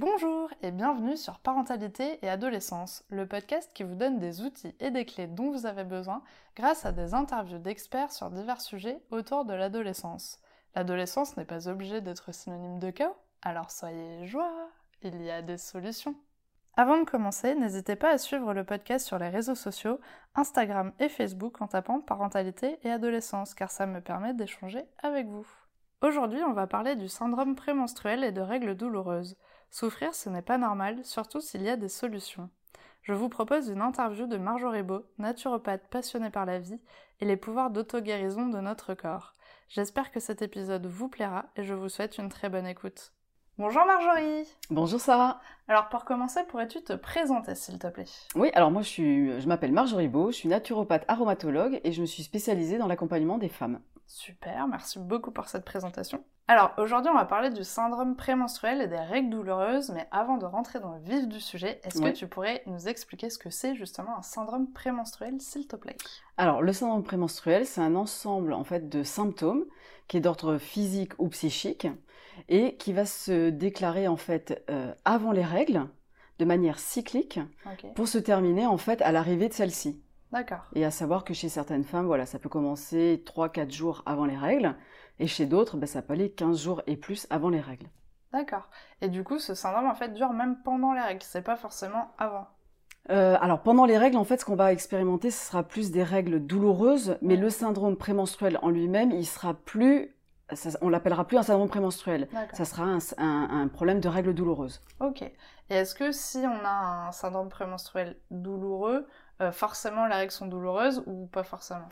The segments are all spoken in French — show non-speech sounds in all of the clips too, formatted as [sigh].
Bonjour et bienvenue sur Parentalité et Adolescence, le podcast qui vous donne des outils et des clés dont vous avez besoin grâce à des interviews d'experts sur divers sujets autour de l'adolescence. L'adolescence n'est pas obligée d'être synonyme de chaos, alors soyez joie, il y a des solutions. Avant de commencer, n'hésitez pas à suivre le podcast sur les réseaux sociaux, Instagram et Facebook en tapant parentalité et adolescence, car ça me permet d'échanger avec vous. Aujourd'hui, on va parler du syndrome prémenstruel et de règles douloureuses. Souffrir, ce n'est pas normal, surtout s'il y a des solutions. Je vous propose une interview de Marjorie Beau, naturopathe passionnée par la vie et les pouvoirs d'auto-guérison de notre corps. J'espère que cet épisode vous plaira et je vous souhaite une très bonne écoute. Bonjour Marjorie Bonjour Sarah Alors pour commencer, pourrais-tu te présenter s'il te plaît? Oui, alors moi je, suis, je m'appelle Marjorie Beau, je suis naturopathe aromatologue et je me suis spécialisée dans l'accompagnement des femmes. Super, merci beaucoup pour cette présentation. Alors aujourd'hui on va parler du syndrome prémenstruel et des règles douloureuses, mais avant de rentrer dans le vif du sujet, est-ce que tu pourrais nous expliquer ce que c'est justement un syndrome prémenstruel s'il te plaît? Alors le syndrome prémenstruel, c'est un ensemble en fait de symptômes qui est d'ordre physique ou psychique et qui va se déclarer en fait euh, avant les règles de manière cyclique pour se terminer en fait à l'arrivée de celle-ci. D'accord. Et à savoir que chez certaines femmes, voilà, ça peut commencer 3-4 jours avant les règles et chez d'autres, ben, ça peut aller 15 jours et plus avant les règles. D'accord. Et du coup, ce syndrome en fait dure même pendant les règles, c'est pas forcément avant. Euh, alors pendant les règles, en fait, ce qu'on va expérimenter, ce sera plus des règles douloureuses, mais le syndrome prémenstruel en lui-même, il sera plus, ça- on l'appellera plus un syndrome prémenstruel. Ça sera un, un- un problème de règles douloureuses. Ok. Et est-ce que si on a un syndrome prémenstruel douloureux, forcément les règles sont douloureuses ou pas forcément?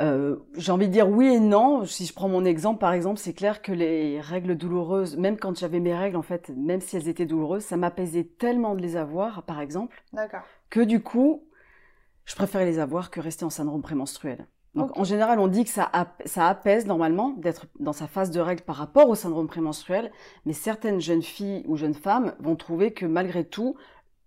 Euh, J'ai envie de dire oui et non. Si je prends mon exemple, par exemple, c'est clair que les règles douloureuses, même quand j'avais mes règles, en fait, même si elles étaient douloureuses, ça m'apaisait tellement de les avoir, par exemple, que du coup, je préférais les avoir que rester en syndrome prémenstruel. Donc en général, on dit que ça, ap- ça apaise normalement d'être dans sa phase de règle par rapport au syndrome prémenstruel, mais certaines jeunes filles ou jeunes femmes vont trouver que malgré tout,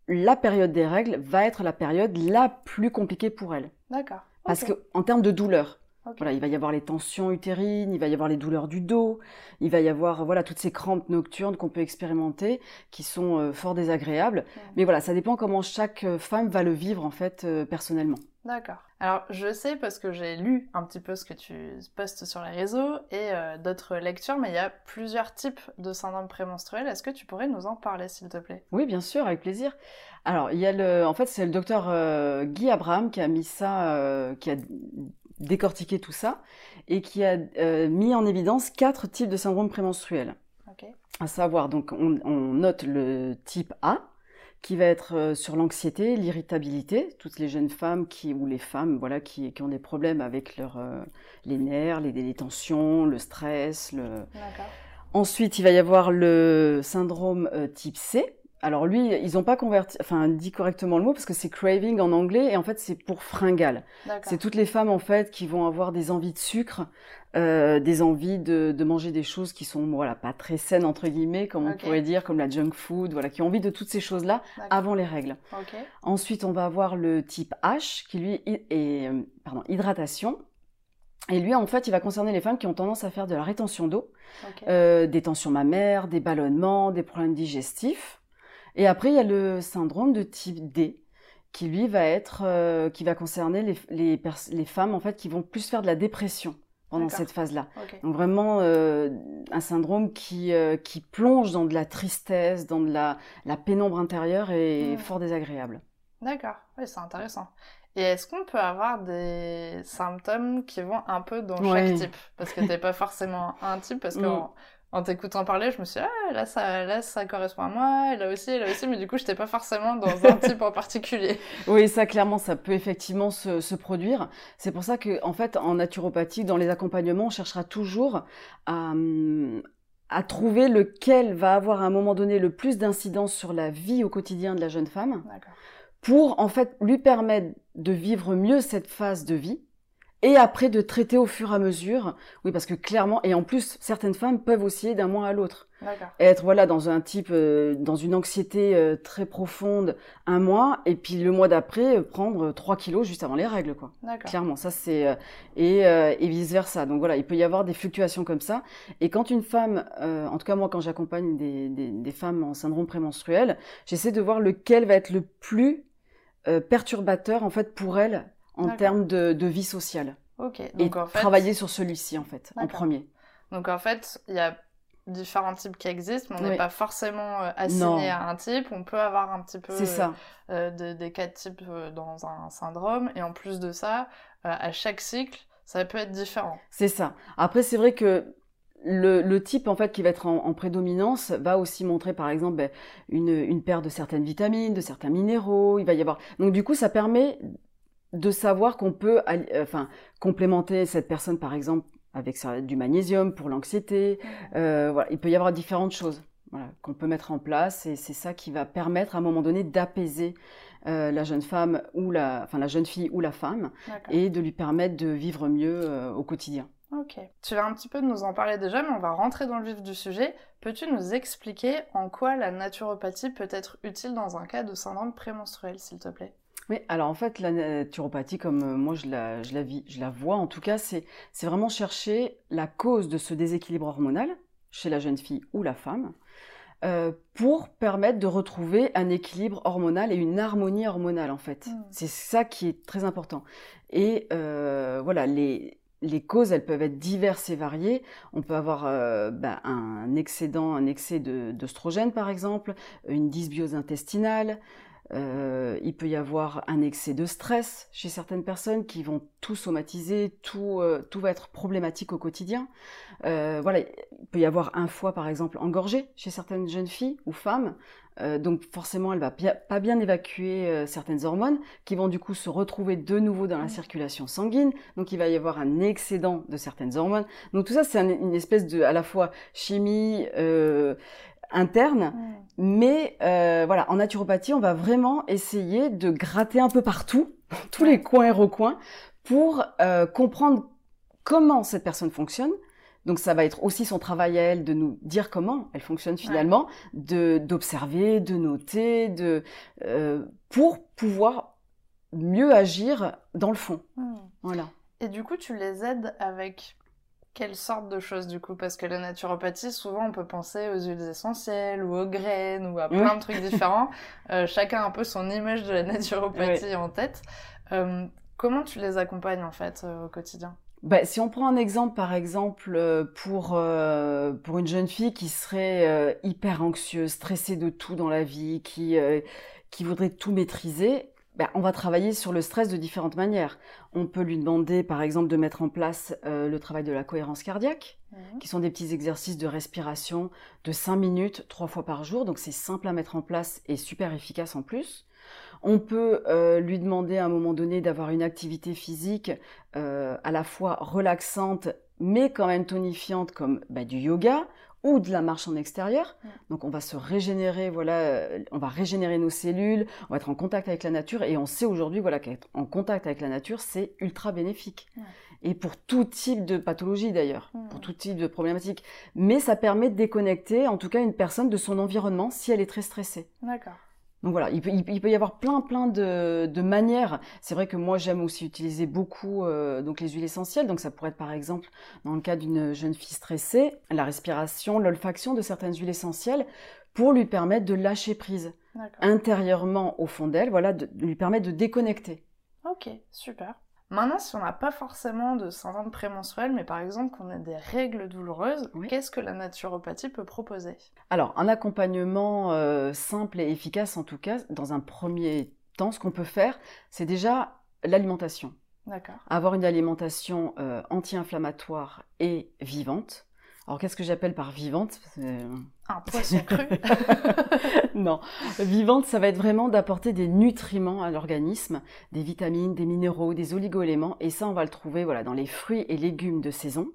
la période des règles va être la période la plus compliquée pour elles. D'accord. Parce Ok. que en termes de douleur, voilà, il va y avoir les tensions utérines, il va y avoir les douleurs du dos, il va y avoir voilà toutes ces crampes nocturnes qu'on peut expérimenter, qui sont euh, fort désagréables. Mais voilà, ça dépend comment chaque euh, femme va le vivre en fait euh, personnellement. D'accord. Alors, je sais parce que j'ai lu un petit peu ce que tu postes sur les réseaux et euh, d'autres lectures, mais il y a plusieurs types de syndrome prémenstruel. Est-ce que tu pourrais nous en parler, s'il te plaît? Oui, bien sûr, avec plaisir. Alors, il y a le, en fait, c'est le docteur euh, Guy Abraham qui a mis ça, euh, qui a décortiqué tout ça et qui a mis en évidence quatre types de syndrome prémenstruel. Ok. À savoir, donc, on, on note le type A, qui va être euh, sur l'anxiété, l'irritabilité, toutes les jeunes femmes qui, ou les femmes, voilà, qui, qui ont des problèmes avec leur, euh, les nerfs, les, les tensions, le stress, le, D'accord. Ensuite, il va y avoir le syndrome euh, type C. Alors lui, ils n'ont pas converti, enfin dit correctement le mot parce que c'est craving en anglais et en fait c'est pour fringale. C'est toutes les femmes en fait qui vont avoir des envies de sucre, euh, des envies de, de manger des choses qui sont voilà pas très saines entre guillemets, comme on pourrait dire, comme la junk food, voilà, qui ont envie de toutes ces choses là avant les règles. Ensuite, on va avoir le type H qui lui est, pardon, hydratation. Et lui, en fait, il va concerner les femmes qui ont tendance à faire de la rétention d'eau, euh, des tensions mammaires, des ballonnements, des problèmes digestifs. Et après, il y a le syndrome de type D, qui lui va être, euh, qui va concerner les, les, femmes en fait qui vont plus faire de la dépression pendant cette phase-là. Donc vraiment euh, un syndrome qui, euh, qui plonge dans de la tristesse, dans de la, la pénombre intérieure et Mm. fort désagréable. D'accord. Oui, c'est intéressant. Et est-ce qu'on peut avoir des symptômes qui vont un peu dans Ouais. chaque type? Parce que t'es pas forcément un type, parce [laughs] Mm. qu'en en t'écoutant parler, je me suis dit, ah, là ça, là, ça correspond à moi, et là aussi, et là aussi, mais du coup, j'étais pas forcément dans un type en particulier. [laughs] Oui, ça clairement, ça peut effectivement se, se produire. C'est pour ça que, en fait, en naturopathie, dans les accompagnements, on cherchera toujours à, hum, à trouver lequel va avoir à un moment donné le plus d'incidence sur la vie au quotidien de la jeune femme, pour en fait lui permettre de vivre mieux cette phase de vie et après de traiter au fur et à mesure. Oui, parce que clairement, et en plus, certaines femmes peuvent osciller d'un mois à l'autre. Être voilà dans un type, euh, dans une anxiété euh, très profonde un mois, et puis le mois d'après euh, prendre 3 kilos juste avant les règles, quoi. Clairement, ça c'est et, et vice versa. Donc voilà, il peut y avoir des fluctuations comme ça. Et quand une femme, en tout cas moi quand j'accompagne des, des, des, femmes en syndrome prémenstruel, j'essaie de voir lequel va être le plus perturbateur en fait pour elle en termes de, de, vie sociale. Ok. Donc et en fait... travailler sur celui-ci en fait, en premier. Donc en fait, il y a différents types qui existent, mais on n'est pas forcément euh, assigné à un type. On peut avoir un petit peu ça. Euh, de, des cas de type euh, dans un syndrome, et en plus de ça, à chaque cycle, ça peut être différent. C'est ça. Après, c'est vrai que le, le, type en fait qui va être en, en prédominance va aussi montrer par exemple ben, une, une perte de certaines vitamines, de certains minéraux. Il va y avoir donc du coup ça permet de savoir qu'on peut enfin complémenter cette personne par exemple avec du magnésium pour l'anxiété. Euh, voilà, il peut y avoir différentes choses voilà, qu'on peut mettre en place et c'est ça qui va permettre à un moment donné d'apaiser euh, la jeune femme ou la, enfin la jeune fille ou la femme et de lui permettre de vivre mieux euh, au quotidien. Ok. Tu vas un petit peu nous en parler déjà, mais on va rentrer dans le vif du sujet. Peux-tu nous expliquer en quoi la naturopathie peut être utile dans un cas de syndrome prémenstruel, s'il te plaît? Oui, alors en fait, la naturopathie, comme euh, moi je la, je la, vis, je la vois en tout cas, c'est vraiment chercher la cause de ce déséquilibre hormonal chez la jeune fille ou la femme euh, pour permettre de retrouver un équilibre hormonal et une harmonie hormonale en fait. Mmh. C'est ça qui est très important. Et euh, voilà, les, les causes, elles peuvent être diverses et variées. On peut avoir euh, ben, un excédent, un excès d'œstrogène par exemple, une dysbiose intestinale, euh, il peut y avoir un excès de stress chez certaines personnes qui vont tout somatiser, tout, euh, tout va être problématique au quotidien. Euh, voilà, il peut y avoir un foie par exemple engorgé chez certaines jeunes filles ou femmes. donc forcément, elle va pas bien évacuer certaines hormones qui vont du coup se retrouver de nouveau dans la circulation sanguine. Donc il va y avoir un excédent de certaines hormones. Donc tout ça, c'est une espèce de à la fois chimie interne. Mais euh, voilà, en naturopathie, on va vraiment essayer de gratter un peu partout, [laughs] tous les coins et recoins, pour euh, comprendre comment cette personne fonctionne. Donc ça va être aussi son travail à elle de nous dire comment elle fonctionne finalement, de d'observer, de noter, de euh, pour pouvoir mieux agir dans le fond. Hmm. Voilà. Et du coup, tu les aides avec quelle sorte de choses du coup Parce que la naturopathie, souvent on peut penser aux huiles essentielles ou aux graines ou à plein de trucs différents. [laughs] Euh, chacun a un peu son image de la naturopathie en tête. Euh, comment tu les accompagnes en fait euh, au quotidien? Bah, si on prend un exemple, par exemple, pour, pour une jeune fille qui serait hyper anxieuse, stressée de tout dans la vie, qui, qui voudrait tout maîtriser, ben, on va travailler sur le stress de différentes manières. On peut lui demander, par exemple, de mettre en place euh, le travail de la cohérence cardiaque, mhm. qui sont des petits exercices de respiration de 5 minutes, trois fois par jour. Donc c'est simple à mettre en place et super efficace en plus. On peut euh, lui demander à un moment donné d'avoir une activité physique euh, à la fois relaxante mais quand même tonifiante comme bah, du yoga ou de la marche en extérieur. Donc on va se régénérer, voilà, euh, on va régénérer nos cellules, on va être en contact avec la nature et on sait aujourd'hui voilà qu'être en contact avec la nature c'est ultra bénéfique. Et pour tout type de pathologie d'ailleurs, pour tout type de problématique. Mais ça permet de déconnecter en tout cas une personne de son environnement si elle est très stressée. D'accord. Donc voilà, il peut, il peut, y avoir plein plein de, de manières. C'est vrai que moi j'aime aussi utiliser beaucoup euh, donc les huiles essentielles. Donc ça pourrait être par exemple dans le cas d'une jeune fille stressée, la respiration, l'olfaction de certaines huiles essentielles pour lui permettre de lâcher prise intérieurement au fond d'elle, voilà, de lui permettre de déconnecter. Ok, super. Maintenant, si on n'a pas forcément de syndrome prémenstruel, mais par exemple qu'on a des règles douloureuses, qu'est-ce que la naturopathie peut proposer? Alors, un accompagnement euh, simple et efficace, en tout cas, dans un premier temps, ce qu'on peut faire, c'est déjà l'alimentation. D'accord. Avoir une alimentation euh, anti-inflammatoire et vivante. Alors, qu'est-ce que j'appelle par vivante? Un poisson cru [laughs] [laughs] Non. Vivante, ça va être vraiment d'apporter des nutriments à l'organisme, des vitamines, des minéraux, des oligo-éléments. Et ça, on va le trouver voilà, dans les fruits et légumes de saison.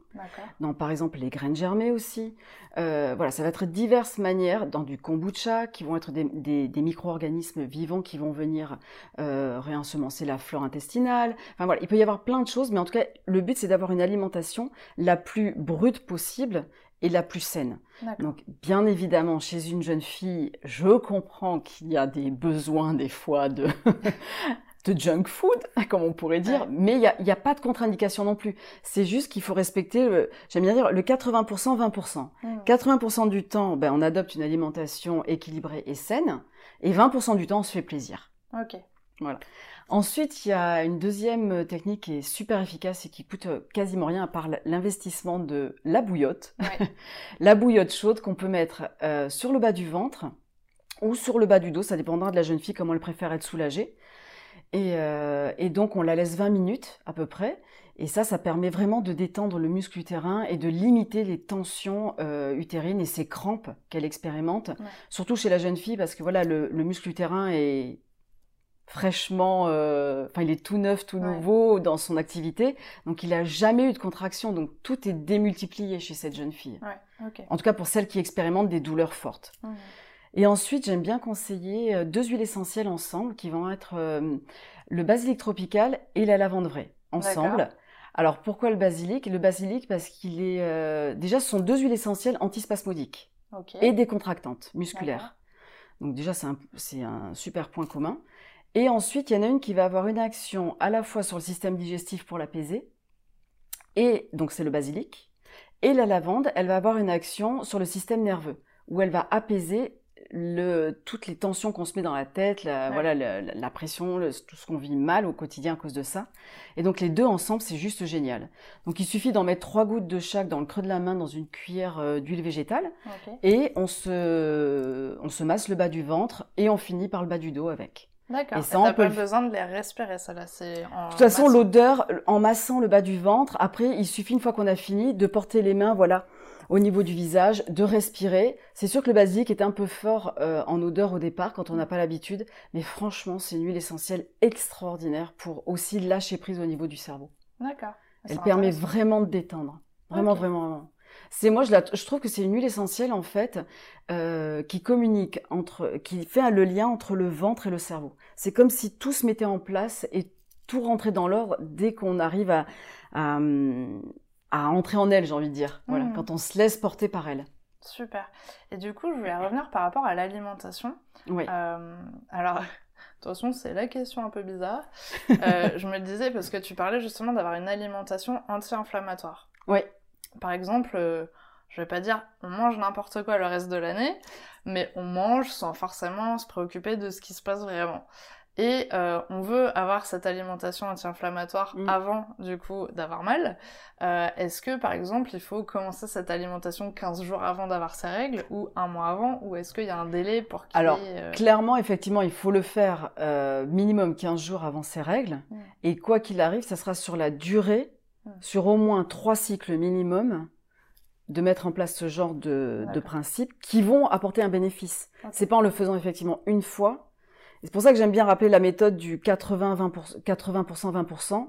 Dans, par exemple, les graines germées aussi. Euh, voilà, ça va être diverses manières. Dans du kombucha, qui vont être des, micro-organismes vivants qui vont venir euh, réensemencer la flore intestinale. Enfin voilà, il peut y avoir plein de choses. Mais en tout cas, le but, c'est d'avoir une alimentation la plus brute possible et la plus saine. Donc, bien évidemment, chez une jeune fille, je comprends qu'il y a des besoins des fois de, [laughs] de junk food, comme on pourrait dire, mais il n'y a, y a, pas de contre-indication non plus. C'est juste qu'il faut respecter, j'aime bien dire, le 80%, 20%. 80% du temps, ben, on adopte une alimentation équilibrée et saine, et 20% du temps, on se fait plaisir. Ok. Voilà. Ensuite, il y a une deuxième euh, technique qui est super efficace et qui coûte euh, quasiment rien à part l'investissement de la bouillotte. [laughs] la bouillotte chaude qu'on peut mettre euh, sur le bas du ventre ou sur le bas du dos, ça dépendra de la jeune fille comment elle préfère être soulagée. Et, donc on la laisse 20 minutes à peu près. Et ça, ça permet vraiment de détendre le muscle utérin et de limiter les tensions utérines et ces crampes qu'elle expérimente, surtout chez la jeune fille, parce que voilà, le muscle utérin est fraîchement, euh, enfin il est tout neuf, tout nouveau dans son activité, donc il n'a jamais eu de contraction, donc tout est démultiplié chez cette jeune fille. En tout cas pour celle qui expérimente des douleurs fortes. Mmh. Et ensuite, j'aime bien conseiller euh, deux huiles essentielles ensemble, qui vont être euh, le basilic tropical et la lavande vraie, ensemble. Alors pourquoi le basilic? Le basilic parce qu'il est déjà ce sont deux huiles essentielles antispasmodiques et décontractantes musculaires. Donc déjà c'est un super point commun. Et ensuite, il y en a une qui va avoir une action à la fois sur le système digestif pour l'apaiser, et donc c'est le basilic, et la lavande, elle va avoir une action sur le système nerveux, où elle va apaiser le, toutes les tensions qu'on se met dans la tête, la, voilà, la, pression, tout ce qu'on vit mal au quotidien à cause de ça. Et donc les deux ensemble, c'est juste génial. Donc il suffit d'en mettre trois gouttes de chaque dans le creux de la main dans une cuillère euh, d'huile végétale, et on se, on se masse le bas du ventre et on finit par le bas du dos avec. D'accord. Et ça, on peut pas besoin de les respirer, ça là. C'est de toute façon, l'odeur, en massant le bas du ventre, après, il suffit une fois qu'on a fini de porter les mains, voilà, au niveau du visage, de respirer. C'est sûr que le basilic est un peu fort euh, en odeur au départ quand on n'a pas l'habitude, mais franchement, c'est une huile essentielle extraordinaire pour aussi lâcher prise au niveau du cerveau. D'accord. Elle permet vraiment de détendre. Vraiment, vraiment, vraiment. C'est moi, je, la, je, trouve que c'est une huile essentielle en fait euh, qui communique entre, qui fait le lien entre le ventre et le cerveau. C'est comme si tout se mettait en place et tout rentrait dans l'ordre dès qu'on arrive à, à, à, entrer en elle, j'ai envie de dire. Voilà, mmh. quand on se laisse porter par elle. Super. Et du coup, je voulais revenir par rapport à l'alimentation. Oui. Euh, alors, de toute façon, c'est la question un peu bizarre. Euh, [laughs] je me disais, parce que tu parlais justement d'avoir une alimentation anti-inflammatoire. Oui. Par exemple, euh, je vais pas dire on mange n'importe quoi le reste de l'année, mais on mange sans forcément se préoccuper de ce qui se passe vraiment. Et euh, on veut avoir cette alimentation anti-inflammatoire mm. avant, du coup, d'avoir mal. Euh, est-ce que, par exemple, il faut commencer cette alimentation 15 jours avant d'avoir ses règles ou un mois avant Ou est-ce qu'il y a un délai pour qu'il Alors, clairement, effectivement, il faut le faire minimum 15 jours avant ses règles. Mm. Et quoi qu'il arrive, ça sera sur la durée sur au moins trois cycles minimum, de mettre en place ce genre de, principes qui vont apporter un bénéfice. C'est pas en le faisant effectivement une fois. C'est pour ça que j'aime bien rappeler la méthode du 80-20%, 80%,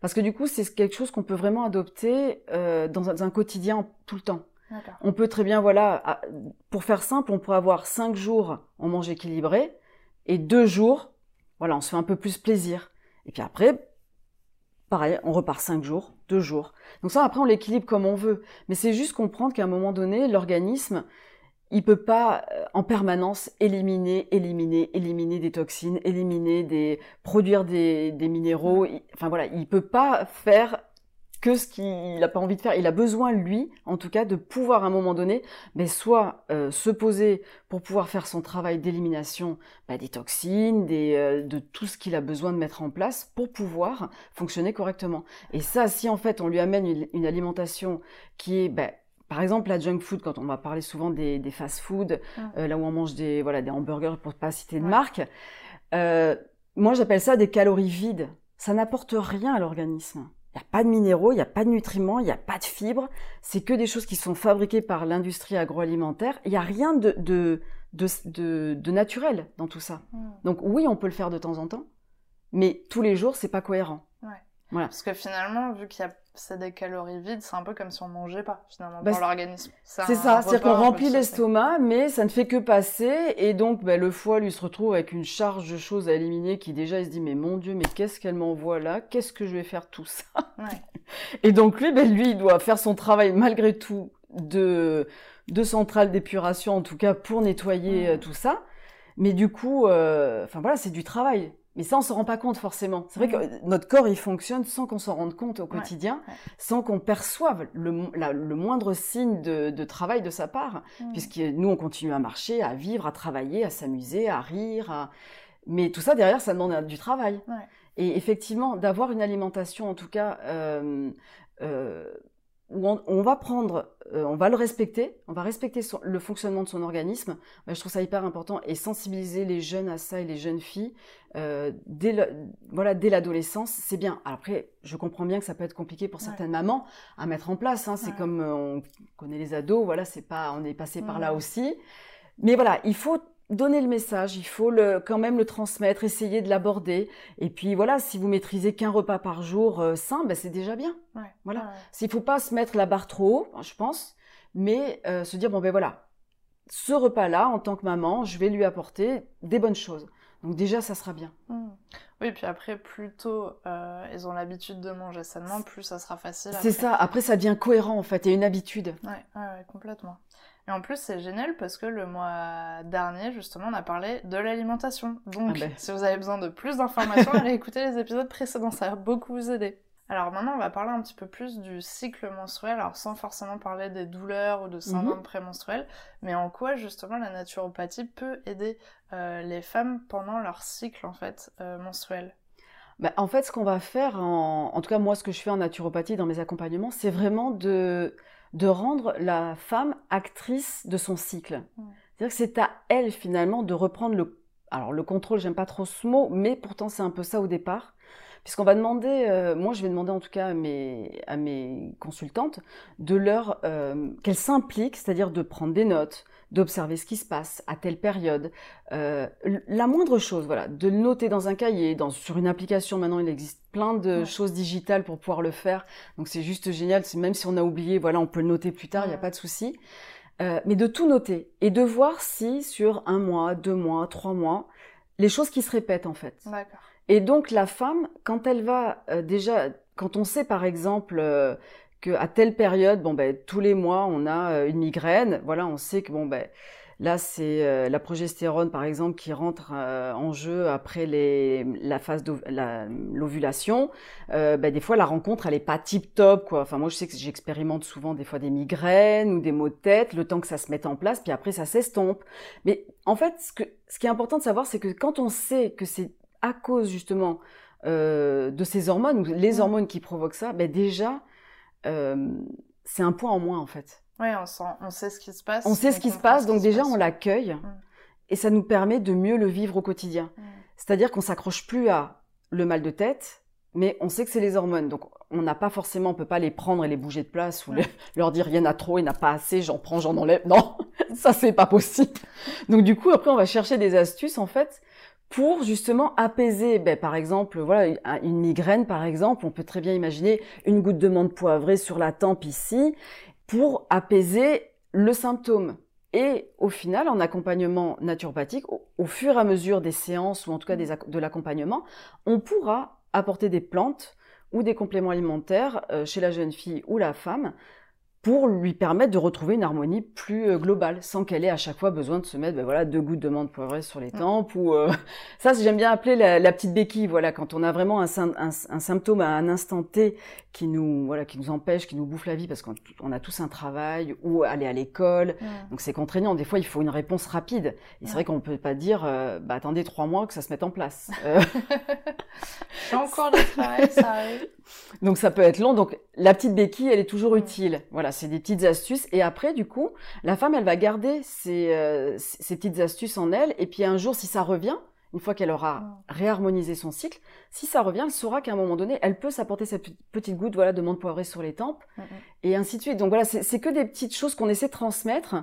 parce que du coup, c'est quelque chose qu'on peut vraiment adopter euh, dans, un, quotidien tout le temps. On peut très bien, voilà, pour faire simple, on pourrait avoir cinq jours, on mange équilibré, et deux jours, voilà, on se fait un peu plus plaisir. Et puis après, Pareil, on repart cinq jours, deux jours. Donc ça, après, on l'équilibre comme on veut. Mais c'est juste comprendre qu'à un moment donné, l'organisme, il peut pas euh, en permanence éliminer, éliminer, éliminer des toxines, éliminer des, produire des, des minéraux. Enfin voilà, il peut pas faire que ce qu'il n'a pas envie de faire. Il a besoin, lui, en tout cas, de pouvoir à un moment donné, mais soit euh, se poser pour pouvoir faire son travail d'élimination bah, des toxines, des, euh, de tout ce qu'il a besoin de mettre en place pour pouvoir fonctionner correctement. Et ça, si en fait on lui amène une, alimentation qui est bah, par exemple, la junk food, quand on va parler souvent des, des fast-food, euh, là où on mange des, voilà, des hamburgers pour pas citer de marque, moi j'appelle ça des calories vides. Ça n'apporte rien à l'organisme Il n'y a pas de minéraux, il n'y a pas de nutriments, il n'y a pas de fibres. C'est que des choses qui sont fabriquées par l'industrie agroalimentaire. Il n'y a rien de, de, de, de, naturel dans tout ça. Hmm. Donc oui, on peut le faire de temps en temps, mais tous les jours, c'est pas cohérent. Ouais. Voilà. Parce que finalement, vu qu'il y a c'est des calories vides, c'est un peu comme si on mangeait pas finalement bah, pour l'organisme. C'est ça, c'est-à-dire qu'on remplit l'estomac, mais ça ne fait que passer, et donc bah, le foie lui se retrouve avec une charge de choses à éliminer qui déjà il se dit mais mon Dieu, mais qu'est-ce qu'elle m'envoie là? Qu'est-ce que je vais faire tout ça? [laughs] Et donc lui, ben, lui, il doit faire son travail malgré tout de de centrale d'épuration en tout cas pour nettoyer euh, tout ça. Mais du coup, euh, enfin voilà, c'est du travail. Mais ça, on se rend pas compte forcément. C'est vrai que notre corps, il fonctionne sans qu'on s'en rende compte au quotidien, sans qu'on perçoive le, moindre signe de, travail de sa part, puisque nous, on continue à marcher, à vivre, à travailler, à s'amuser, à rire. Mais tout ça, derrière, ça demande du travail. Et effectivement, d'avoir une alimentation, en tout cas, euh, euh, on, va prendre, euh, on va le respecter, on va respecter le fonctionnement de son organisme. je trouve ça hyper important et sensibiliser les jeunes à ça et les jeunes filles euh, dès voilà dès l'adolescence, c'est bien. après, je comprends bien que ça peut être compliqué pour certaines mamans à mettre en place. Hein. c'est comme euh, on connaît les ados, voilà, c'est pas, on est passé par là aussi. Mais voilà, il faut donner le message, il faut le, quand même le transmettre, essayer de l'aborder. Et puis voilà, si vous maîtrisez qu'un repas par jour euh, sain, ben c'est déjà bien. Voilà. S'il faut pas se mettre la barre trop haut, je pense, mais euh, se dire bon ben voilà, ce repas-là, en tant que maman, je vais lui apporter des bonnes choses. Donc déjà, ça sera bien. Mmh. Oui, puis après, plus tôt euh, ils ont l'habitude de manger sainement, plus ça sera facile. C'est ça. Après, ça devient cohérent en fait, et une habitude. Ouais, ouais complètement. Et en plus, c'est génial parce que le mois dernier, justement, on a parlé de l'alimentation. Donc, ah ben. si vous avez besoin de plus d'informations, allez écouter les épisodes précédents, ça va beaucoup vous aider. Alors maintenant, on va parler un petit peu plus du cycle menstruel, alors sans forcément parler des douleurs ou de syndrome mhm. prémenstruel, mais en quoi justement la naturopathie peut aider euh, les femmes pendant leur cycle en fait euh, menstruel? Bah, en fait, ce qu'on va faire, en... en tout cas moi, ce que je fais en naturopathie dans mes accompagnements, c'est vraiment de de rendre la femme actrice de son cycle. C'est-à-dire que c'est à elle finalement de reprendre le alors le contrôle, j'aime pas trop ce mot, mais pourtant c'est un peu ça au départ. Puisqu'on va demander, euh, moi je vais demander en tout cas à mes, à mes consultantes, de leur euh, qu'elles s'impliquent, c'est-à-dire de prendre des notes, d'observer ce qui se passe à telle période. Euh, la moindre chose, voilà, de le noter dans un cahier, dans, sur une application. Maintenant, il existe plein de choses digitales pour pouvoir le faire. Donc c'est juste génial. Même si on a oublié, voilà, on peut le noter plus tard, il n'y a pas de souci. Euh, mais de tout noter et de voir si sur un mois, deux mois, trois mois, les choses qui se répètent en fait. D'accord. Et donc la femme, quand elle va euh, déjà, quand on sait par exemple que à telle période, bon ben tous les mois on a euh, une migraine, voilà, on sait que bon ben là c'est euh, la progestérone par exemple qui rentre euh, en jeu après les, la phase de l'ovulation. ben, des fois la rencontre elle est pas tip top quoi. Enfin moi je sais que j'expérimente souvent des fois des migraines ou des maux de tête, le temps que ça se mette en place, puis après ça s'estompe. Mais en fait ce que ce qui est important de savoir c'est que quand on sait que c'est à cause justement de ces hormones ou les hormones qui provoquent ça, ben déjà euh, c'est un point en moins en fait. Oui, on, on sait ce qui se passe. On sait ce qui se passe, donc déjà on l'accueille mm. et ça nous permet de mieux le vivre au quotidien. Mm. C'est-à-dire qu'on s'accroche plus à le mal de tête, mais on sait que c'est les hormones, donc on n'a pas forcément, on peut pas les prendre et les bouger de place ou [laughs] leur dire il y en a trop, il n'y en a pas assez, j'en prends, j'en enlève. Non, [laughs] ça c'est pas possible. Donc du coup après on va chercher des astuces en fait pour justement apaiser, ben, par exemple, voilà, une migraine par exemple, on peut très bien imaginer une goutte de menthe poivrée sur la tempe ici, pour apaiser le symptôme. Et au final, en accompagnement naturopathique, au, fur et à mesure des séances ou en tout cas de l'accompagnement, on pourra apporter des plantes ou des compléments alimentaires euh, chez la jeune fille ou la femme pour lui permettre de retrouver une harmonie plus euh, globale, sans qu'elle ait à chaque fois besoin de se mettre ben voilà, deux gouttes de menthe poivrée sur les tempes. Ou, euh, [laughs] Ça, j'aime bien appeler la, petite béquille, voilà, quand on a vraiment un, un, un, symptôme à un instant T qui nous, voilà, qui nous empêche, qui nous bouffe la vie, parce qu'on a tous un travail, ou aller à l'école. Donc c'est contraignant, des fois il faut une réponse rapide. Et c'est vrai qu'on ne peut pas dire, euh, bah, attendez trois mois que ça se mette en place. [laughs] J'ai encore du travail, ça arrive. Donc ça peut être long, donc la petite béquille, elle est toujours mm. utile. Voilà c'est des petites astuces. Et après, du coup, la femme, elle va garder ces, euh, ces petites astuces en elle. Et puis un jour, si ça revient, une fois qu'elle aura réharmonisé son cycle, si ça revient, elle saura qu'à un moment donné, elle peut s'apporter cette petite goutte voilà, de menthe poivrée sur les tempes, et ainsi de suite. Donc voilà, c'est que des petites choses qu'on essaie de transmettre.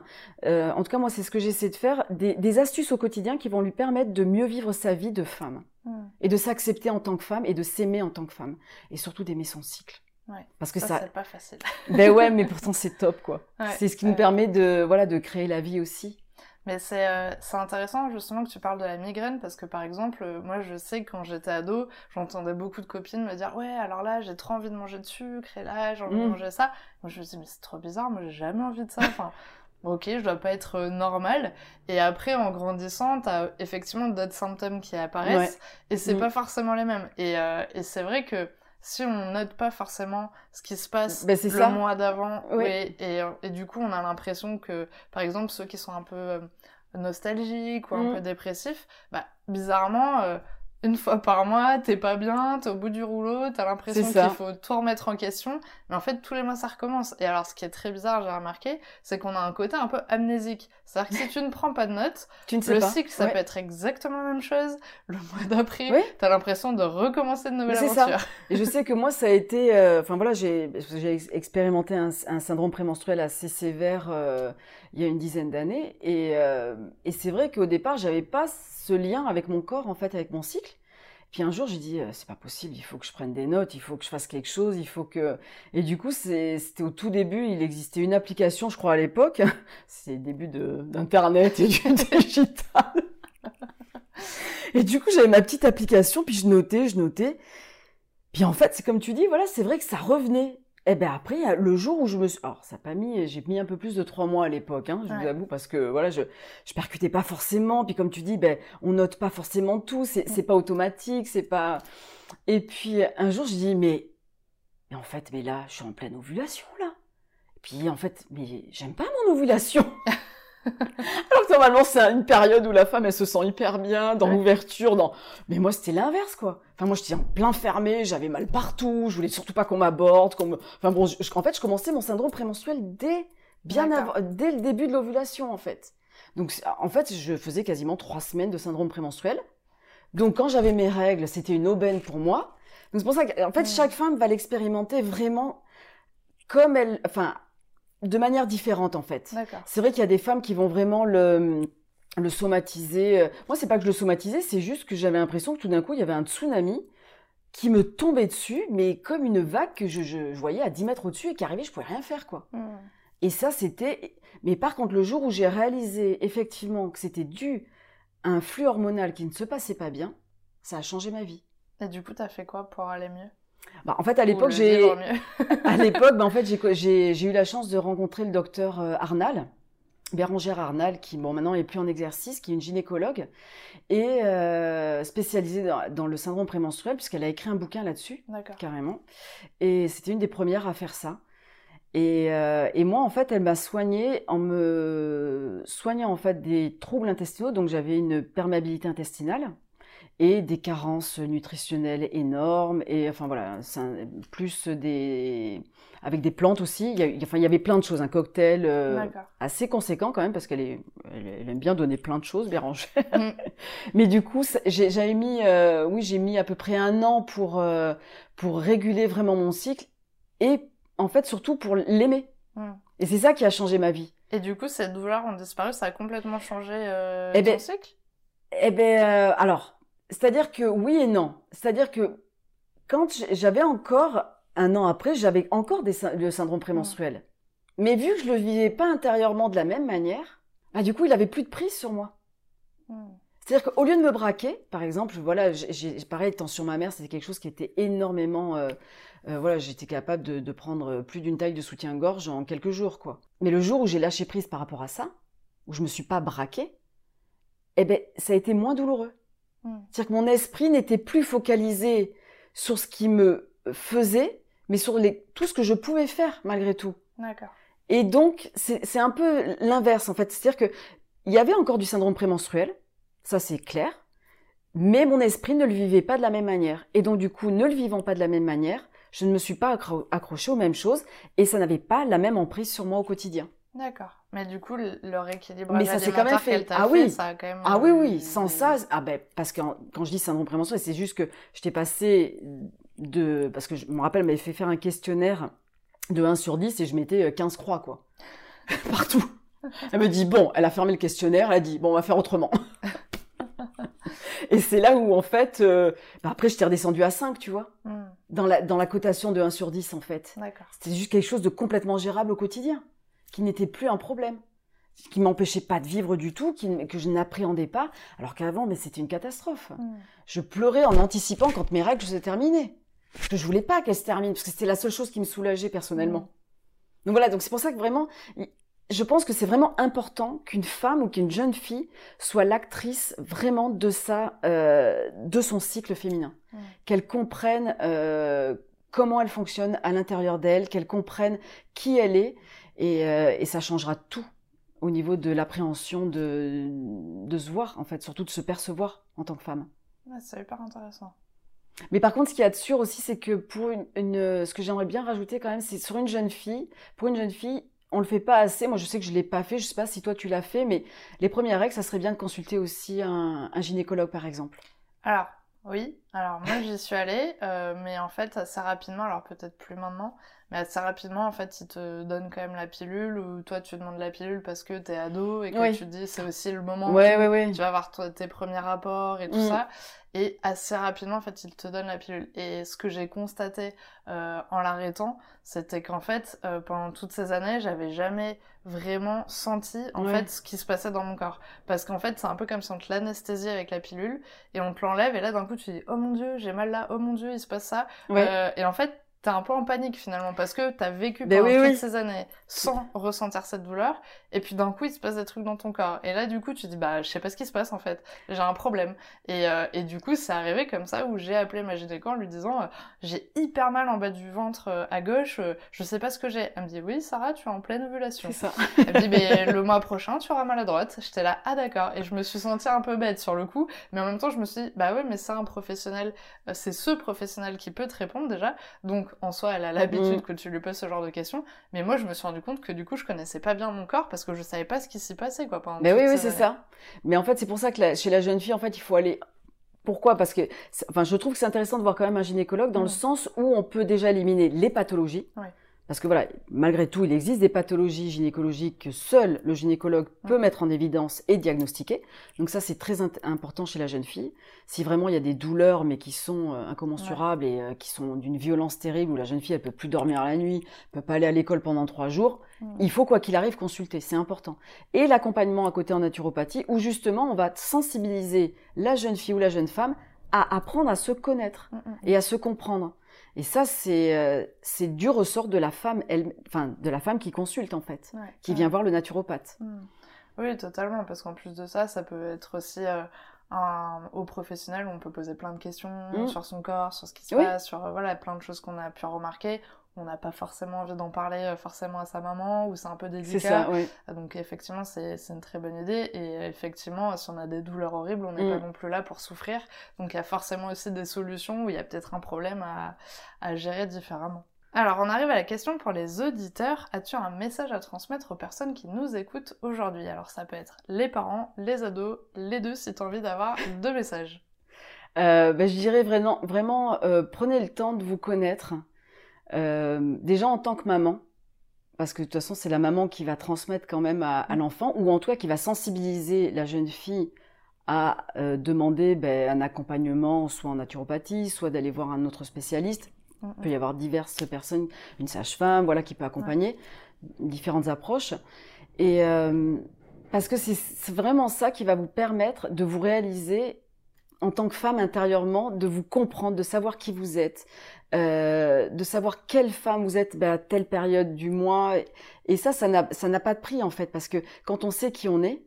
Euh, en tout cas, moi, c'est ce que j'essaie de faire, des, astuces au quotidien qui vont lui permettre de mieux vivre sa vie de femme, et de s'accepter en tant que femme, et de s'aimer en tant que femme, et surtout d'aimer son cycle. Ouais. Parce que ça, ça... c'est pas facile. [laughs] ben ouais, mais pourtant c'est top quoi. c'est ce qui nous permet de voilà de créer la vie aussi. Mais c'est euh, intéressant justement que tu parles de la migraine parce que par exemple, euh, moi je sais que quand j'étais ado, j'entendais beaucoup de copines me dire ouais alors là j'ai trop envie de manger de sucre et là j'ai envie de mm. manger ça. Moi je me dis mais c'est trop bizarre, moi j'ai jamais envie de ça. Enfin, [laughs] ok, je dois pas être euh, normal. Et après, en grandissant, t'as effectivement d'autres symptômes qui apparaissent et c'est mm. pas forcément les mêmes. Et, et c'est vrai que si on note pas forcément ce qui se passe ben, le mois d'avant, et, et, du coup on a l'impression que, par exemple, ceux qui sont un peu euh, nostalgiques ou un mm. peu dépressifs, bah, bizarrement, euh, une fois par mois, t'es pas bien, t'es au bout du rouleau, t'as l'impression qu'il faut tout remettre en question, mais en fait tous les mois ça recommence. Et alors ce qui est très bizarre, j'ai remarqué, c'est qu'on a un côté un peu amnésique. C'est-à-dire que si tu ne prends pas de notes, [laughs] tu ne sais le cycle ça peut être exactement la même chose. Le mois d'après, t'as l'impression de recommencer de nouvelles aventures. Ça. [laughs] Et je sais que moi ça a été, euh, enfin voilà, j'ai expérimenté un, syndrome prémenstruel assez sévère euh, il y a une dizaine d'années, et, euh, et c'est vrai qu'au départ j'avais pas ce lien avec mon corps, en fait, avec mon cycle. Puis un jour, j'ai dit, euh, c'est pas possible, il faut que je prenne des notes, il faut que je fasse quelque chose, il faut que... Et du coup, c'était au tout début, il existait une application, je crois, à l'époque. [laughs] C'est le début d'Internet et du [laughs] digital. et du coup, j'avais ma petite application, puis je notais, je notais. Puis en fait, c'est comme tu dis, voilà, c'est vrai que ça revenait. Et eh ben après, le jour où je me suis, alors ça n'a pas mis, j'ai mis un peu plus de trois mois à l'époque, hein, je vous avoue, parce que voilà, je je percutais pas forcément. Puis comme tu dis, ben on note pas forcément tout, c'est c'est pas automatique, c'est pas. Et puis un jour, je dis mais mais en fait, mais là, je suis en pleine ovulation là. Et puis en fait, mais j'aime pas mon ovulation. [laughs] [laughs] Alors que normalement, c'est une période où la femme, elle se sent hyper bien, dans l'ouverture, dans... Mais moi, c'était l'inverse, quoi. Enfin, moi, j'étais en plein fermé, j'avais mal partout, je voulais surtout pas qu'on m'aborde, qu'on me... Enfin bon, en fait, je commençais mon syndrome prémenstruel dès, bien avant, dès le début de l'ovulation, en fait. Donc, en fait, je faisais quasiment trois semaines de syndrome prémenstruel. Donc, quand j'avais mes règles, c'était une aubaine pour moi. Donc, c'est pour ça qu'en fait, chaque femme va l'expérimenter vraiment comme elle, enfin, de manière différente en fait. C'est vrai qu'il y a des femmes qui vont vraiment le le somatiser. Euh, moi, c'est pas que je le somatisais, c'est juste que j'avais l'impression que tout d'un coup, il y avait un tsunami qui me tombait dessus, mais comme une vague que je, voyais à 10 mètres au-dessus et qui arrivait, je pouvais rien faire, quoi. Hmm. Et ça, c'était... Mais par contre, le jour où j'ai réalisé effectivement que c'était dû à un flux hormonal qui ne se passait pas bien, ça a changé ma vie. Et du coup, t'as fait quoi pour aller mieux? Bah, en fait, à l'époque, j'ai, [laughs] à l'époque, bah, en fait, j'ai eu la chance de rencontrer le docteur euh, Arnal, Bérangère Arnal, qui bon maintenant est plus en exercice, qui est une gynécologue et euh, spécialisée dans, le syndrome prémenstruel, puisqu'elle a écrit un bouquin là-dessus, carrément. Et c'était une des premières à faire ça. Et, euh, et moi, en fait, elle m'a soignée en me soignant en fait des troubles intestinaux. Donc, j'avais une perméabilité intestinale et des carences nutritionnelles énormes et enfin voilà plus des avec des plantes aussi. Il y, enfin, il y avait plein de choses. Un cocktail euh, assez conséquent quand même parce qu'elle est elle, aime bien donner plein de choses Bérangère. Mm. [laughs] mais du coup j'avais mis euh, oui j'ai mis à peu près un an pour euh, pour réguler vraiment mon cycle et en fait surtout pour l'aimer. Mm. et c'est ça qui a changé ma vie. Et du coup ces douleurs ont disparu ça a complètement changé eh ton ben, cycle? eh ben alors c'est-à-dire que oui et non. C'est-à-dire que quand j'avais encore, un an après, j'avais encore des, le syndrome prémenstruel. Mais vu que je le vivais pas intérieurement de la même manière, bah du coup, il avait plus de prise sur moi. Hmm. C'est-à-dire qu'au lieu de me braquer, par exemple, voilà, j'ai pareil, tension mammaire, c'était quelque chose qui était énormément, euh, euh, voilà, j'étais capable de, de, prendre plus d'une taille de soutien-gorge en quelques jours, quoi. Mais le jour où j'ai lâché prise par rapport à ça, où je me suis pas braquée, eh ben, ça a été moins douloureux. Hmm. C'est-à-dire que mon esprit n'était plus focalisé sur ce qui me faisait, mais sur les, tout ce que je pouvais faire malgré tout. D'accord. Et donc, c'est un peu l'inverse, en fait. C'est-à-dire que il y avait encore du syndrome prémenstruel, ça c'est clair, mais mon esprit ne le vivait pas de la même manière. Et donc, du coup, ne le vivant pas de la même manière, je ne me suis pas accrochée aux mêmes choses et ça n'avait pas la même emprise sur moi au quotidien. D'accord. Mais du coup, leur équilibrage mais ça s'est quand même fait. Ah oui. ça a quand même. Ah oui, oui. Sans ça, ah ben parce que quand je dis syndrome prémenstruel, c'est juste que je t'ai passé de parce que je me rappelle, m'avait fait faire un questionnaire de 1 sur 10 et je mettais 15 croix quoi [laughs] partout. Elle me dit bon, elle a fermé le questionnaire, elle a dit bon, on va faire autrement. [laughs] et c'est là où en fait, euh, bah, après j'étais redescendue à 5, tu vois, hmm. dans la dans la cotation de 1 sur 10 en fait. C'était juste quelque chose de complètement gérable au quotidien qui n'était plus un problème, qui m'empêchait pas de vivre du tout, que je n'appréhendais pas, alors qu'avant, mais c'était une catastrophe. Mm. Je pleurais en anticipant quand mes règles se terminaient. Parce que je voulais pas qu'elles se terminent, parce que c'était la seule chose qui me soulageait personnellement. Mm. Donc voilà, donc c'est pour ça que vraiment, je pense que c'est vraiment important qu'une femme ou qu'une jeune fille soit l'actrice vraiment de sa, euh, de son cycle féminin, mm. qu'elle comprenne euh, comment elle fonctionne à l'intérieur d'elle, qu'elle comprenne qui elle est euh, et, ça changera tout au niveau de l'appréhension de, de se voir, en fait, surtout de se percevoir en tant que femme. c'est hyper intéressant. Mais par contre, ce qu'il y a de sûr aussi, c'est que pour une, ce que j'aimerais bien rajouter quand même, c'est sur une jeune fille, pour une jeune fille, on le fait pas assez. Moi, je sais que je l'ai pas fait. Je sais pas si toi tu l'as fait, mais les premières règles, ça serait bien de consulter aussi un, un gynécologue, par exemple. Alors, oui. Alors moi, j'y suis allée, euh, mais en fait, assez rapidement. Alors peut-être plus maintenant, mais assez rapidement, en fait, ils te donnent quand même la pilule ou toi, tu demandes la pilule parce que t'es ado et que tu te dis c'est aussi le moment où tu vas avoir tes premiers rapports et tout mm. ça. Et assez rapidement, en fait, ils te donnent la pilule. Et ce que j'ai constaté euh, en l'arrêtant, c'était qu'en fait, euh, pendant toutes ces années, j'avais jamais vraiment senti en fait ce qui se passait dans mon corps. Parce qu'en fait, c'est un peu comme si on te l'anesthésie avec la pilule et on te l'enlève et là, d'un coup, tu dis oh mon dieu, j'ai mal là, oh mon dieu, il se passe ça. Euh, et en fait, t'es un peu en panique finalement parce que t'as vécu ben pendant toutes ces années sans ressentir cette douleur et puis d'un coup il se passe des trucs dans ton corps. Et là du coup tu dis bah je sais pas ce qui se passe en fait. J'ai un problème. Et, euh, et du coup c'est arrivé comme ça où j'ai appelé ma gynéco en lui disant euh, j'ai hyper mal en bas du ventre euh, à gauche je sais pas ce que j'ai. Elle me dit oui Sarah tu es en pleine ovulation. Ça. Elle me dit mais le mois prochain tu auras mal à droite. J'étais là ah d'accord. Et je me suis sentie un peu bête sur le coup. Mais en même temps je me suis dit bah oui mais c'est un professionnel c'est ce professionnel qui peut te répondre déjà. Donc en soi, elle a l'habitude mm. que tu lui poses ce genre de questions. Mais moi, je me suis rendu compte que du coup, je connaissais pas bien mon corps parce que je savais pas ce qui s'y passait, quoi, pendant Mais oui, oui, c'est ça. Mais en fait, c'est pour ça que chez la jeune fille, en fait, il faut aller pourquoi? Parce que, enfin, je trouve que c'est intéressant de voir quand même un gynécologue dans le mm. sens où on peut déjà éliminer les pathologies. Parce que voilà, malgré tout, il existe des pathologies gynécologiques que seul le gynécologue peut mettre en évidence et diagnostiquer. Donc ça, c'est très important chez la jeune fille. Si vraiment il y a des douleurs, mais qui sont euh, incommensurables et euh, qui sont d'une violence terrible, où la jeune fille, elle peut plus dormir la nuit, peut pas aller à l'école pendant trois jours, il faut quoi qu'il arrive consulter, c'est important. Et l'accompagnement à côté en naturopathie, où justement on va sensibiliser la jeune fille ou la jeune femme à apprendre à se connaître et à se comprendre. Et ça, c'est euh, c'est du ressort de la femme, elle, enfin de la femme qui consulte en fait, qui vient voir le naturopathe. Hmm. Oui, totalement, parce qu'en plus de ça, ça peut être aussi euh, un, au professionnel, on peut poser plein de questions hmm. sur son corps, sur ce qui se passe, sur euh, voilà plein de choses qu'on a pu remarquer on n'a pas forcément envie d'en parler euh, forcément à sa maman ou c'est un peu délicat. C'est ça, oui. Donc effectivement, c'est une très bonne idée et effectivement, si on a des douleurs horribles, on n'est pas mm. non plus là pour souffrir. Donc il y a forcément aussi des solutions où il y a peut-être un problème à, à gérer différemment. Alors, on arrive à la question pour les auditeurs. As-tu un message à transmettre aux personnes qui nous écoutent aujourd'hui? Alors, ça peut être les parents, les ados, les deux, si tu as envie d'avoir [laughs] deux messages. Euh, ben, je dirais vraiment, vraiment euh, prenez le temps de vous connaître. Euh, déjà en tant que maman, parce que de toute façon c'est la maman qui va transmettre quand même à, mm. l'enfant, ou en tout cas qui va sensibiliser la jeune fille à euh, demander ben, un accompagnement, soit en naturopathie, soit d'aller voir un autre spécialiste. Mm, Il peut y mm. avoir diverses personnes, une sage-femme, voilà, qui peut accompagner, différentes approches. Et euh, parce que c'est vraiment ça qui va vous permettre de vous réaliser en tant que femme intérieurement, de vous comprendre, de savoir qui vous êtes, euh, de savoir quelle femme vous êtes ben, à telle période du mois. Et ça, ça n'a pas de prix en fait, parce que quand on sait qui on est,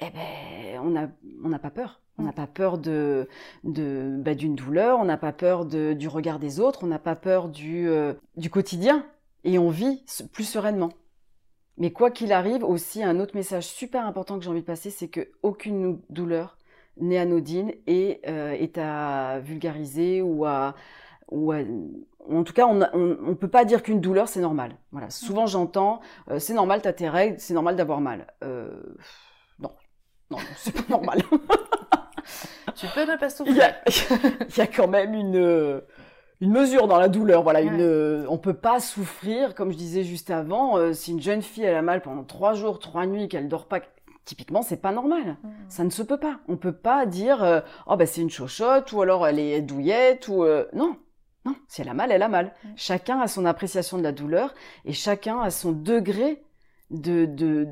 eh ben, on n'a on pas peur. On n'a pas peur de de ben, d'une douleur, on n'a pas peur de, du regard des autres, on n'a pas peur du euh, du quotidien, et on vit plus sereinement. Mais quoi qu'il arrive, aussi un autre message super important que j'ai envie de passer, c'est que aucune douleur n'est anodine et euh, est à vulgariser ou à ou en tout cas, on ne peut pas dire qu'une douleur, c'est normal. Voilà. Souvent, j'entends, euh, c'est normal, t'as tes règles, c'est normal d'avoir mal. Euh, non, non, c'est pas [laughs] normal. tu peux ne pas souffrir. Il y a, quand même une, une mesure dans la douleur. Voilà, une, on peut pas souffrir, comme je disais juste avant. Euh, si une jeune fille elle a mal pendant trois jours, trois nuits, qu'elle dort pas, typiquement, c'est pas normal. Mmh. Ça ne se peut pas. On peut pas dire, oh ben c'est une chochotte, ou alors elle est douillette, ou non. Non, si elle a mal, elle a mal. Mm. Chacun a son appréciation de la douleur et chacun a son degré de, de,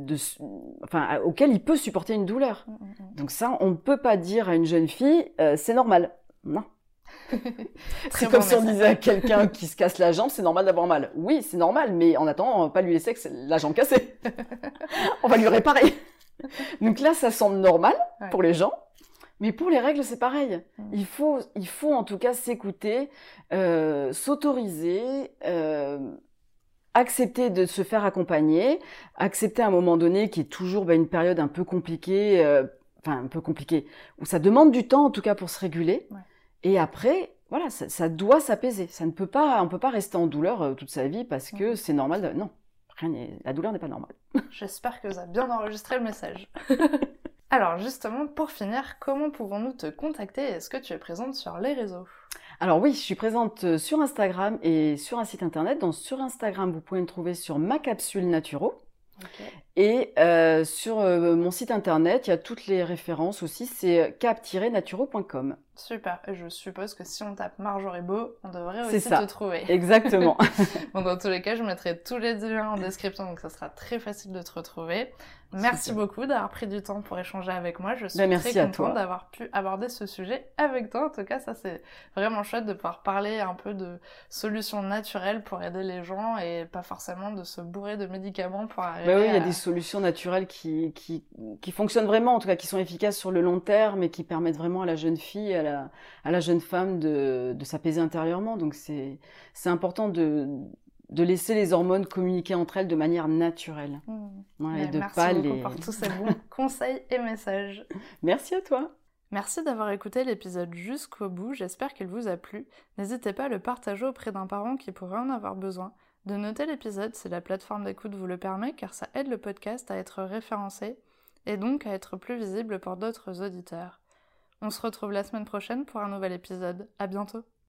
enfin, auquel il peut supporter une douleur. Mm, mm, Donc ça, on ne peut pas dire à une jeune fille, euh, c'est normal. Non. [laughs] c'est comme si on disait à quelqu'un qui se casse la jambe, c'est normal d'avoir mal. Oui, c'est normal, mais en attendant, on va pas lui laisser la jambe cassée. [laughs] on va lui réparer. Donc là, ça semble normal pour les gens, mais pour les règles, c'est pareil. Mmh. Il, faut, il faut en tout cas s'écouter, euh, s'autoriser, euh, accepter de se faire accompagner, accepter à un moment donné qui est toujours bah, une période un peu compliquée, euh, enfin un peu compliquée, où ça demande du temps en tout cas pour se réguler. Et après, voilà, ça, doit s'apaiser. Ça ne peut pas, on peut pas rester en douleur toute sa vie parce que c'est normal. De... Non, rien la douleur n'est pas normale. J'espère que vous avez bien enregistré le message. [laughs] Alors justement, pour finir, comment pouvons-nous te contacter Est-ce que tu es présente sur les réseaux? Alors oui, je suis présente euh, sur Instagram et sur un site internet. Donc sur Instagram, vous pouvez me trouver sur ma capsule Naturo. Et euh, sur euh, mon site internet, il y a toutes les références aussi, c'est cap-naturo.com. Super. Et je suppose que si on tape Marjorie Beau, on devrait aussi ça. te trouver. Exactement. [laughs] [laughs] bon, dans tous les cas, je mettrai tous les liens en description, donc ça sera très facile de te retrouver. Merci beaucoup d'avoir pris du temps pour échanger avec moi. Je suis ben, très contente d'avoir pu aborder ce sujet avec toi. En tout cas, ça c'est vraiment chouette de pouvoir parler un peu de solutions naturelles pour aider les gens et pas forcément de se bourrer de médicaments pour arriver. Ben oui, il y a des solutions naturelles qui, qui, qui fonctionnent vraiment, en tout cas qui sont efficaces sur le long terme et qui permettent vraiment à la jeune fille, à la, à la jeune femme de, de s'apaiser intérieurement. Donc c'est important de de laisser les hormones communiquer entre elles de manière naturelle. Mmh. et de merci pas beaucoup pour tous ces bons [laughs] conseils et messages. Merci à toi. Merci d'avoir écouté l'épisode jusqu'au bout, j'espère qu'il vous a plu. N'hésitez pas à le partager auprès d'un parent qui pourrait en avoir besoin. De noter l'épisode si la plateforme d'écoute vous le permet, car ça aide le podcast à être référencé et donc à être plus visible pour d'autres auditeurs. On se retrouve la semaine prochaine pour un nouvel épisode. À bientôt!